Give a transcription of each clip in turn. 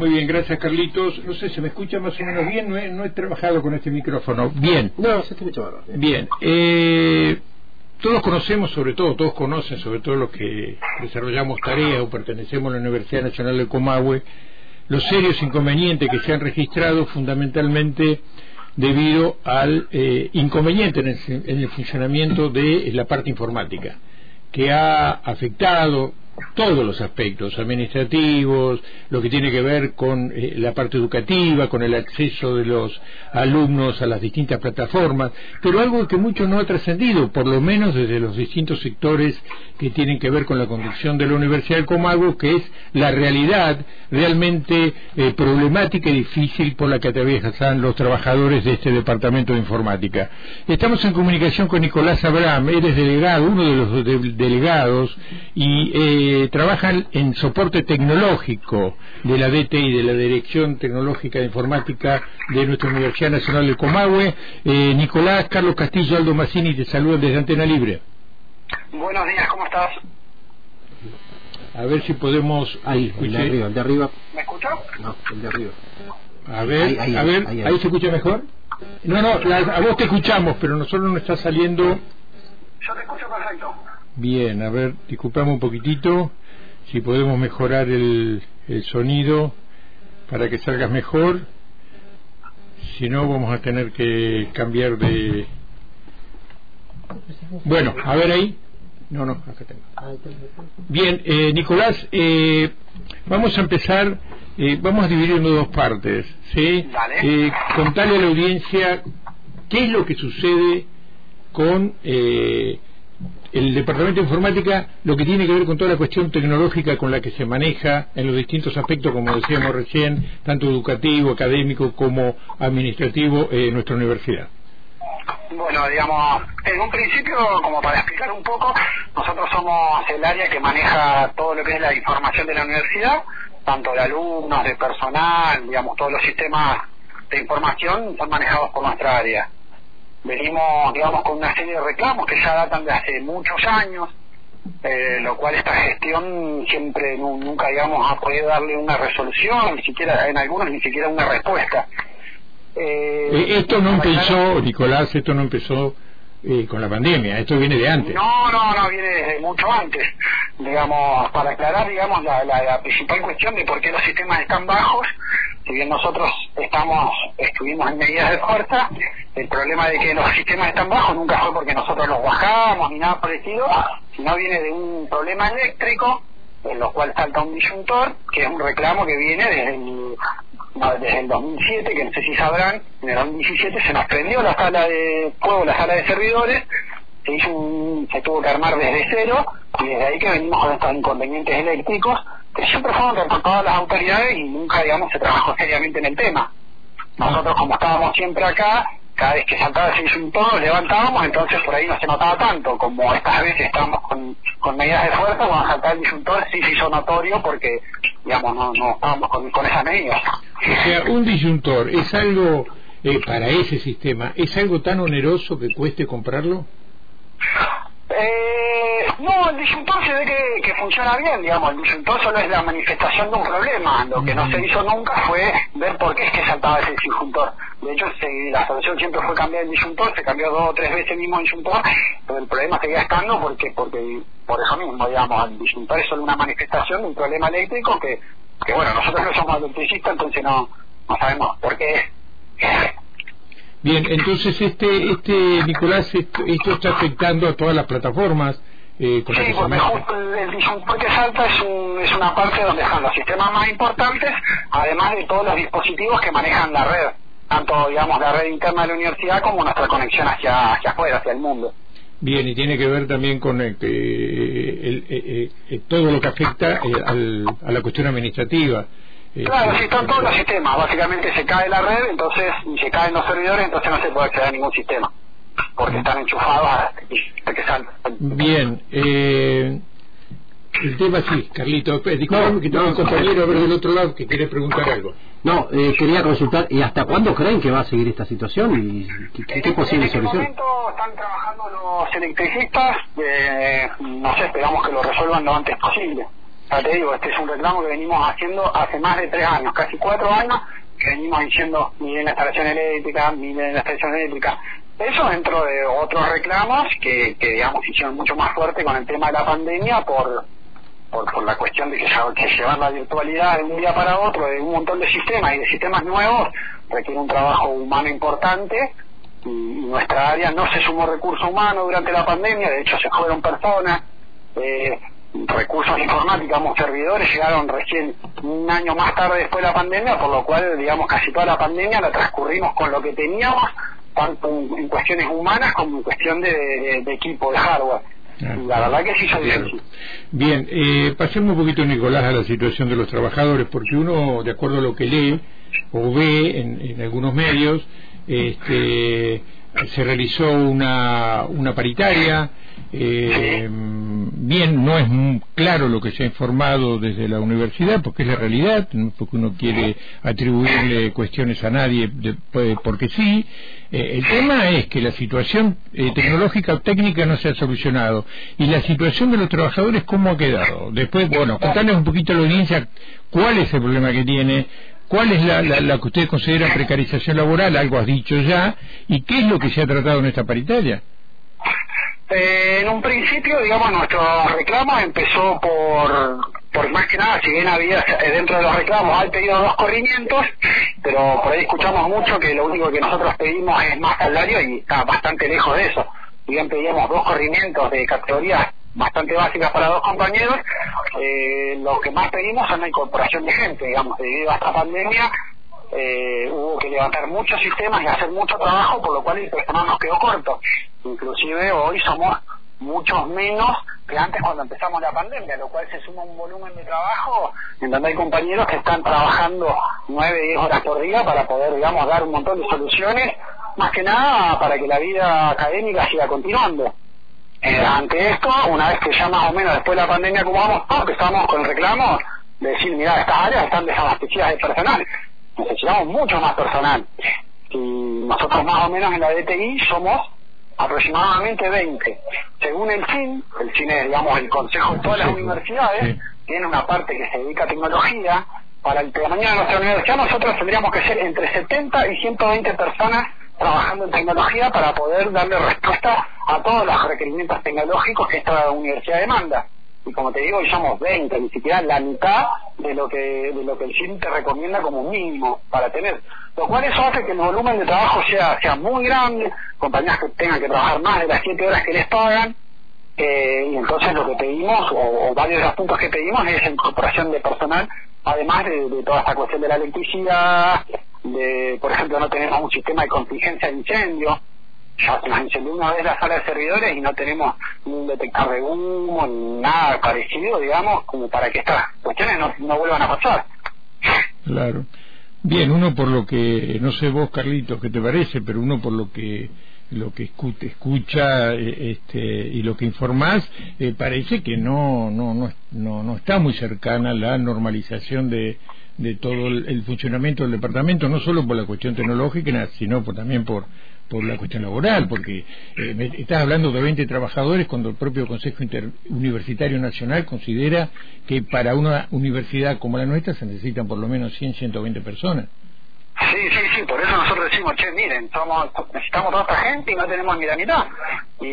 Muy bien, gracias Carlitos. No sé, ¿se me escucha más o menos bien? No he, no he trabajado con este micrófono. Bien. No, se escucha bárbaro. Bien. Eh, todos conocemos, sobre todo, todos conocen, sobre todo los que desarrollamos tareas o pertenecemos a la Universidad Nacional de Comahue, los serios inconvenientes que se han registrado fundamentalmente debido al eh, inconveniente en el, en el funcionamiento de la parte informática, que ha afectado todos los aspectos administrativos, lo que tiene que ver con eh, la parte educativa, con el acceso de los alumnos a las distintas plataformas, pero algo que mucho no ha trascendido, por lo menos desde los distintos sectores que tienen que ver con la conducción de la Universidad de Comagua, que es la realidad realmente eh, problemática y difícil por la que atraviesan los trabajadores de este departamento de informática. Estamos en comunicación con Nicolás Abraham, eres delegado, uno de los de delegados, y eh, trabajan en soporte tecnológico de la DTI, de la Dirección Tecnológica de Informática de nuestra Universidad Nacional de Comahue. Eh, Nicolás, Carlos Castillo, Aldo Massini, te saludan desde Antena Libre. Buenos días, ¿cómo estás? A ver si podemos... Ahí, el de arriba, el de arriba. ¿Me escuchas? No, el de arriba. A ver, Ahí, ahí, a ver, ahí, ahí, ahí. se escucha mejor? No, no, la- a vos te escuchamos, pero nosotros no está saliendo... Yo te escucho perfecto. Bien, a ver, disculpame un poquitito, si podemos mejorar el, el sonido para que salgas mejor. Si no, vamos a tener que cambiar de... Bueno, a ver ahí. No, no, acá tengo. Bien, eh, Nicolás, eh, vamos a empezar, eh, vamos a dividir en dos partes, ¿sí? Eh, contarle a la audiencia qué es lo que sucede con eh, el Departamento de Informática, lo que tiene que ver con toda la cuestión tecnológica con la que se maneja en los distintos aspectos, como decíamos recién, tanto educativo, académico como administrativo eh, nuestra universidad. Bueno, digamos, en un principio, como para explicar un poco, nosotros somos el área que maneja todo lo que es la información de la universidad, tanto de alumnos, de personal, digamos, todos los sistemas de información son manejados por nuestra área. Venimos, digamos, con una serie de reclamos que ya datan de hace muchos años, eh, lo cual esta gestión siempre nu- nunca, digamos, ha podido darle una resolución, ni siquiera en algunos ni siquiera una respuesta. Eh, Eh, esto no empezó, Nicolás, esto no empezó eh, con la pandemia, esto viene de antes. No, no, no, viene desde mucho antes. Digamos, para aclarar, digamos, la, la, la principal cuestión de por qué los sistemas están bajos, si bien nosotros estamos, estuvimos en medidas de fuerza, el problema de que los sistemas están bajos nunca fue porque nosotros los bajamos ni nada parecido, sino viene de un problema eléctrico, en lo cual salta un disyuntor, que es un reclamo que viene desde el, desde el 2007, que no sé si sabrán, en el 2017 se nos prendió la sala de fuego, la sala de servidores, se hizo un, se tuvo que armar desde cero y desde ahí que venimos con estos inconvenientes eléctricos que siempre fueron reportados a las autoridades y nunca digamos se trabajó seriamente en el tema. Nosotros como estábamos siempre acá cada vez que saltaba ese disyuntor levantábamos entonces por ahí no se notaba tanto como estas veces estábamos con, con medidas de fuerza cuando saltaba el disyuntor sí se hizo notorio porque digamos no, no estábamos con, con esas medidas O sea, un disyuntor es algo eh, para ese sistema, es algo tan oneroso que cueste comprarlo. No, el disyuntor se ve que, que funciona bien, digamos, el disyuntor solo es la manifestación de un problema, lo que no se hizo nunca fue ver por qué es que saltaba ese disyuntor. De hecho, se- la solución siempre fue cambiar el disyuntor, se cambió dos o tres veces el mismo disyuntor, pero el problema seguía estando porque, porque por eso mismo, digamos, el disyuntor es solo una manifestación de un problema eléctrico que, que bueno, nosotros no somos electricistas, entonces no, no sabemos por qué es. Bien, entonces este, este Nicolás, esto, esto está afectando a todas las plataformas. Eh, Sí, que porque maneja. justo el, el disyuntor que salta es, un- es una parte donde están los sistemas más importantes, además de todos los dispositivos que manejan la red, tanto digamos la red interna de la universidad como nuestra conexión hacia, hacia afuera, hacia el mundo. Bien, y tiene que ver también con eh, que, el- eh, eh, todo lo que afecta eh, al- a la cuestión administrativa. Eh, Claro, sí, están todos los sistemas, básicamente se cae la red, entonces, y se caen los servidores, entonces no se puede acceder a ningún sistema, porque están enchufados hasta que, hasta que salta. Bien, eh, el tema sí, Carlito, eh, disculpame No, que tengo no, un compañero a ver del otro lado que quiere preguntar algo. No, eh, quería consultar, ¿y hasta cuándo creen que va a seguir esta situación? ¿Y qué, qué- qué En posible este solución? momento están trabajando los electricistas, eh, no sé, esperamos que lo resuelvan lo antes posible. Ya te digo, este es un reclamo que venimos haciendo hace más de tres años, casi cuatro años, que venimos diciendo, miren la instalación eléctrica, miren la instalación eléctrica. Eso dentro de otros reclamos que, que digamos, hicieron mucho más fuerte con el tema de la pandemia por, por, la cuestión de que, que llevar la virtualidad de un día para otro de un montón de sistemas y de sistemas nuevos requiere un trabajo humano importante y, nuestra área no se sumó recurso humano durante la pandemia, de hecho se fueron personas, eh, recursos informáticos, servidores llegaron recién un año más tarde después de la pandemia, por lo cual, digamos, casi toda la pandemia la transcurrimos con lo que teníamos, tanto en, cuestiones humanas como en cuestión de, de, de equipo, de hardware. Y la verdad que sí se difícil. Bien, eh, pasemos un poquito, Nicolás, a la situación de los trabajadores, porque uno, de acuerdo a lo que lee o ve en, en algunos medios, este, se realizó una, una paritaria. Eh, bien, no es claro lo que se ha informado desde la universidad, porque es la realidad, porque uno quiere atribuirle cuestiones a nadie pues, porque sí. Eh, el tema es que la situación eh, tecnológica o técnica no se ha solucionado y la situación de los trabajadores cómo ha quedado. Después, bueno, contarles un poquito a la audiencia cuál es el problema que tiene, ¿Cuál es la, la, la, que usted considera precarización laboral? Algo has dicho ya. ¿Y qué es lo que se ha tratado en esta paritaria? Eh, en un principio, digamos, nuestro reclamo empezó por, por más que nada, si bien había dentro de los reclamos, hay pedido dos corrimientos, pero por ahí escuchamos mucho que lo único que nosotros pedimos es más salario y está bastante lejos de eso. Si bien pedíamos dos corrimientos de categorías bastante básicas para dos compañeros, eh, lo que más pedimos es la incorporación de gente, digamos, debido a esta pandemia eh, hubo que levantar muchos sistemas y hacer mucho trabajo, por lo cual el personal nos quedó corto. Inclusive hoy somos muchos menos que antes cuando empezamos la pandemia, lo cual se suma un volumen de trabajo en donde hay compañeros que están trabajando nueve, diez horas por día para poder, digamos, dar un montón de soluciones, más que nada para que la vida académica siga continuando. Eh, ante esto, una vez que ya más o menos después de la pandemia como vamos, empezamos con el reclamo de decir, mira, estas áreas están desabastecidas de personal, necesitamos mucho más personal. Y nosotros más o menos en la DTI somos aproximadamente 20. Según el CIN, el CIN es, digamos, el Consejo de todas las universidades, tiene una parte que se dedica a tecnología. Para el tamaño de nuestra universidad nosotros tendríamos que ser entre 70 y 120 personas trabajando en tecnología para poder darle respuesta a todos los requerimientos tecnológicos que esta universidad demanda. Y como te digo, hoy somos 20, ni siquiera la mitad de lo que de lo que el CIN te recomienda como mínimo para tener. Lo cual eso hace que el volumen de trabajo sea, sea muy grande, compañías que tengan que trabajar más de las 7 horas que les pagan, eh, y entonces lo que pedimos, o, varios de los puntos que pedimos, es incorporación de personal, además de, de toda esta cuestión de la electricidad, de, por ejemplo, no tenemos un sistema de contingencia de incendio, ya una vez la sala de servidores y no tenemos un detector de humo ni nada parecido, digamos, como para que estas cuestiones no, no vuelvan a pasar. Claro. Bien, uno por lo que, no sé vos, Carlitos, qué te parece, pero uno por lo que lo que escucha, escucha este, y lo que informás, eh, parece que no, no, no, no, no está muy cercana la normalización de, de todo el, funcionamiento del departamento, no solo por la cuestión tecnológica, sino por, también por, por la cuestión laboral, porque eh, me, estás hablando de 20 trabajadores cuando el propio Consejo Universitario Nacional considera que para una universidad como la nuestra se necesitan por lo menos 100, 120 personas. Sí, sí, sí, por eso nosotros decimos, che, miren, somos, necesitamos toda esta gente y no tenemos ni la mitad. Y,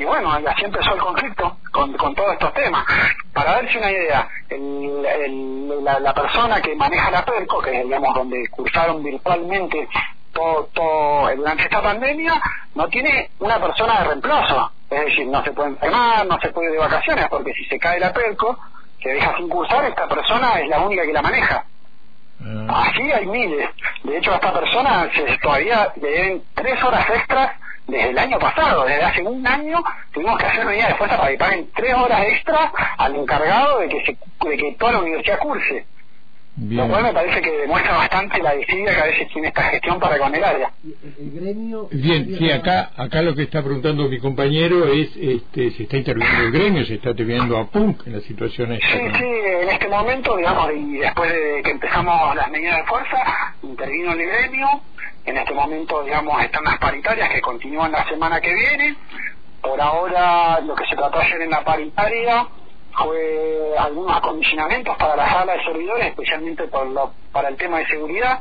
y bueno, así empezó el conflicto con, con todos estos temas. Para darse una idea, el, el, la, la, persona que maneja la PERCO, que es, digamos, donde cursaron virtualmente todo, todo, durante esta pandemia, no tiene una persona de reemplazo. Es decir, no se puede enfermar, no se puede ir de vacaciones, porque si se cae la PERCO, se deja sin cursar, esta persona es la única que la maneja. Uh. Así hay miles. De hecho, a esta persona se, todavía le deben tres horas extras desde el año pasado. Desde hace un año tuvimos que hacer medidas de fuerza para que paguen tres horas extras al encargado de que, se, de que toda la universidad curse. Bien. Lo cual me parece que demuestra bastante la desidia que a veces tiene esta gestión para con el área. El, gremio... Bien, sí, acá acá lo que está preguntando mi compañero es este, si está interviniendo el gremio, si está interviniendo a PUNC en la situación esta. Sí, sí, en este momento, digamos, y después de que empezamos las medidas de fuerza, intervino el gremio, en este momento, digamos, están las paritarias que continúan la semana que viene, por ahora lo que se trató ayer en la paritaria fue algunos acondicionamientos para la sala de servidores, especialmente por lo, para el tema de seguridad,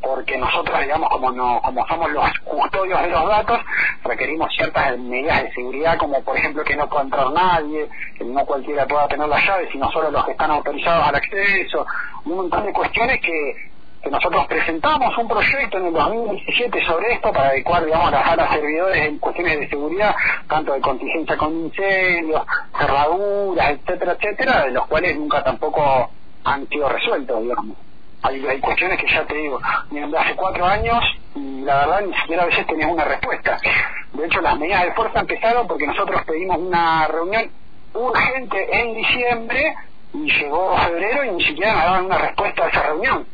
porque nosotros, digamos, como no, como somos los custodios de los datos, requerimos ciertas medidas de seguridad, como por ejemplo que no pueda entrar nadie, que no cualquiera pueda tener la llave, sino solo los que están autorizados al acceso, un montón de cuestiones que, que nosotros presentamos un proyecto en el 2017 sobre esto para adecuar, digamos, las salas servidores en cuestiones de seguridad, tanto de contingencia con incendios, cerraduras, etcétera, etcétera, de los cuales nunca tampoco han sido resueltos, digamos hay, hay cuestiones que ya te digo, hace cuatro años y la verdad ni siquiera a veces tenías una respuesta. De hecho, las medidas de fuerza empezaron porque nosotros pedimos una reunión urgente en diciembre y llegó febrero y ni siquiera nos daban una respuesta a esa reunión.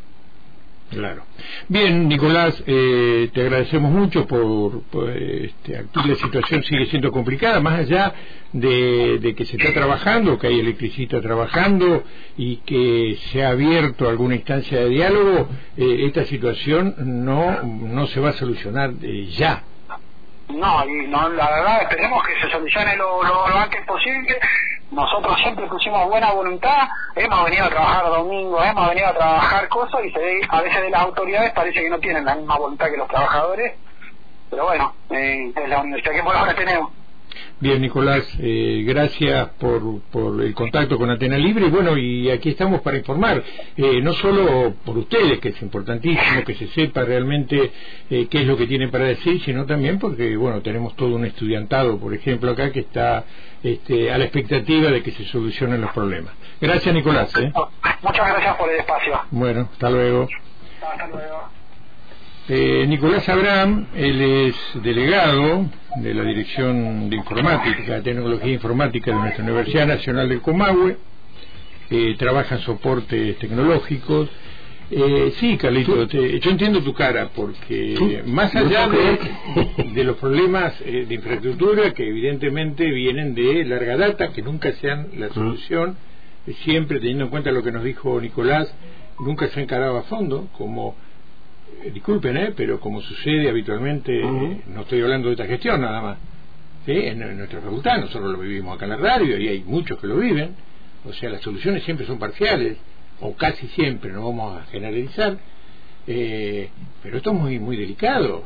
Claro. Bien, Nicolás, eh, te agradecemos mucho por, este, aquí la situación sigue siendo complicada, más allá de, que se está trabajando, que hay electricistas trabajando y que se ha abierto alguna instancia de diálogo, eh, esta situación no, no se va a solucionar eh, ya. No, no, la verdad esperemos que se solucione lo, lo antes posible nosotros siempre pusimos buena voluntad, hemos venido a trabajar domingo, hemos venido a trabajar cosas y se ve, a veces de las autoridades parece que no tienen la misma voluntad que los trabajadores, pero bueno, eh, es la universidad que por ahora tenemos. Bien, Nicolás, eh, gracias por, por, el contacto con Atena Libre. Y bueno, y aquí estamos para informar, eh, no solo por ustedes, que es importantísimo que se sepa realmente eh, qué es lo que tienen para decir, sino también porque, bueno, tenemos todo un estudiantado, por ejemplo, acá que está este, a la expectativa de que se solucionen los problemas. Gracias, Nicolás. Muchas gracias por el espacio. Bueno, hasta luego. Hasta luego. Eh, Nicolás Abraham, él es delegado de la Dirección de Informática, Tecnología Informática de nuestra Universidad Nacional del Comahue, eh, trabaja en soportes tecnológicos. Eh, sí, Carlito, yo entiendo tu cara, porque más allá de, los problemas eh, de infraestructura, que evidentemente vienen de larga data, que nunca sean la solución, siempre teniendo en cuenta lo que nos dijo Nicolás, nunca se ha encarado a fondo, como disculpen, ¿eh? pero como sucede habitualmente, no estoy hablando de esta gestión nada más, en, nuestra facultad, nosotros lo vivimos acá en la radio y hay muchos que lo viven, o sea, las soluciones siempre son parciales, o casi siempre, no vamos a generalizar, eh, pero esto es muy, muy delicado.